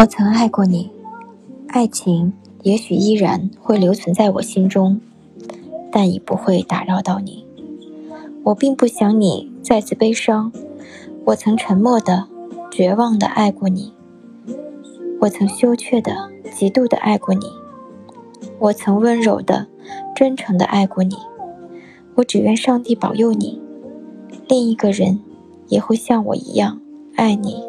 我曾爱过你，爱情也许依然会留存在我心中，但已不会打扰到你。我并不想你再次悲伤。我曾沉默的、绝望的爱过你，我曾羞怯的、极度的爱过你，我曾温柔的、真诚的爱过你。我只愿上帝保佑你，另一个人也会像我一样爱你。